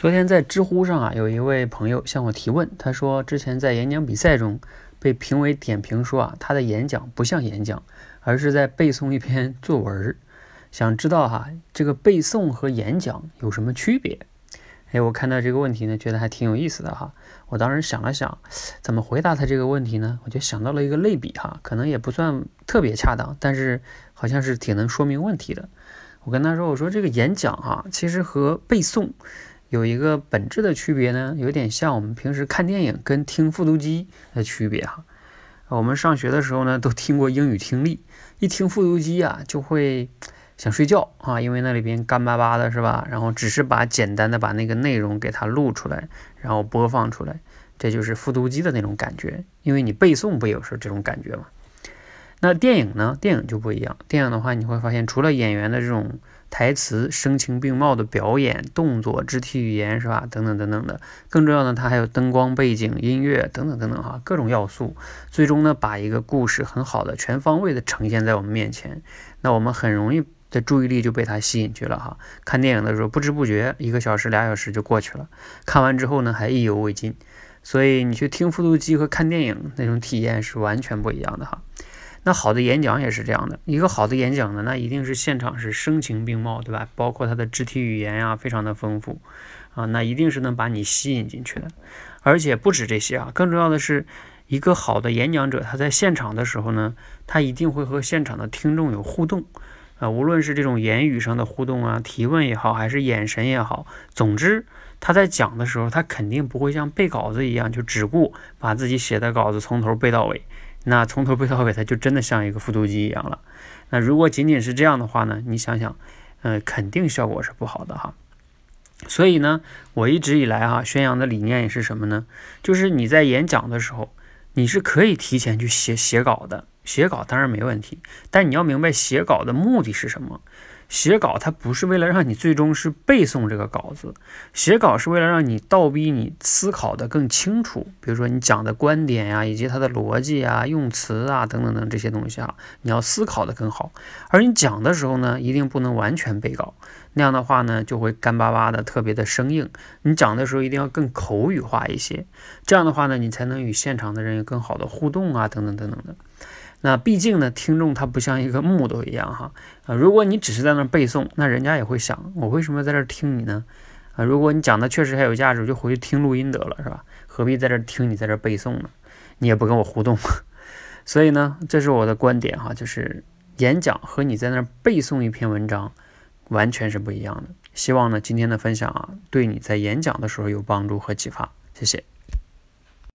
昨天在知乎上啊，有一位朋友向我提问，他说之前在演讲比赛中被评委点评说啊，他的演讲不像演讲，而是在背诵一篇作文。想知道哈，这个背诵和演讲有什么区别？哎，我看到这个问题呢，觉得还挺有意思的哈。我当时想了想，怎么回答他这个问题呢？我就想到了一个类比哈，可能也不算特别恰当，但是好像是挺能说明问题的。我跟他说，我说这个演讲哈，其实和背诵。有一个本质的区别呢，有点像我们平时看电影跟听复读机的区别哈。我们上学的时候呢，都听过英语听力，一听复读机啊，就会想睡觉啊，因为那里边干巴巴的是吧？然后只是把简单的把那个内容给它录出来，然后播放出来，这就是复读机的那种感觉。因为你背诵不也是这种感觉吗？那电影呢？电影就不一样。电影的话，你会发现除了演员的这种。台词声情并茂的表演、动作、肢体语言是吧？等等等等的，更重要的，它还有灯光、背景、音乐等等等等哈，各种要素，最终呢，把一个故事很好的、全方位的呈现在我们面前。那我们很容易的注意力就被它吸引去了哈。看电影的时候，不知不觉一个小时、俩小时就过去了，看完之后呢，还意犹未尽。所以你去听复读机和看电影那种体验是完全不一样的哈。那好的演讲也是这样的，一个好的演讲呢，那一定是现场是声情并茂，对吧？包括他的肢体语言呀，非常的丰富啊，那一定是能把你吸引进去的。而且不止这些啊，更重要的是，一个好的演讲者，他在现场的时候呢，他一定会和现场的听众有互动啊，无论是这种言语上的互动啊，提问也好，还是眼神也好，总之他在讲的时候，他肯定不会像背稿子一样，就只顾把自己写的稿子从头背到尾。那从头背到尾，它就真的像一个复读机一样了。那如果仅仅是这样的话呢？你想想，呃，肯定效果是不好的哈。所以呢，我一直以来哈宣扬的理念也是什么呢？就是你在演讲的时候，你是可以提前去写写稿的，写稿当然没问题，但你要明白写稿的目的是什么。写稿它不是为了让你最终是背诵这个稿子，写稿是为了让你倒逼你思考的更清楚。比如说你讲的观点呀，以及它的逻辑啊、用词啊等等等这些东西啊，你要思考的更好。而你讲的时候呢，一定不能完全背稿，那样的话呢，就会干巴巴的，特别的生硬。你讲的时候一定要更口语化一些，这样的话呢，你才能与现场的人有更好的互动啊，等等等等的。那毕竟呢，听众他不像一个木头一样哈啊！如果你只是在那背诵，那人家也会想，我为什么在这听你呢？啊，如果你讲的确实还有价值，就回去听录音得了，是吧？何必在这听你在这背诵呢？你也不跟我互动，所以呢，这是我的观点哈，就是演讲和你在那背诵一篇文章完全是不一样的。希望呢，今天的分享啊，对你在演讲的时候有帮助和启发。谢谢。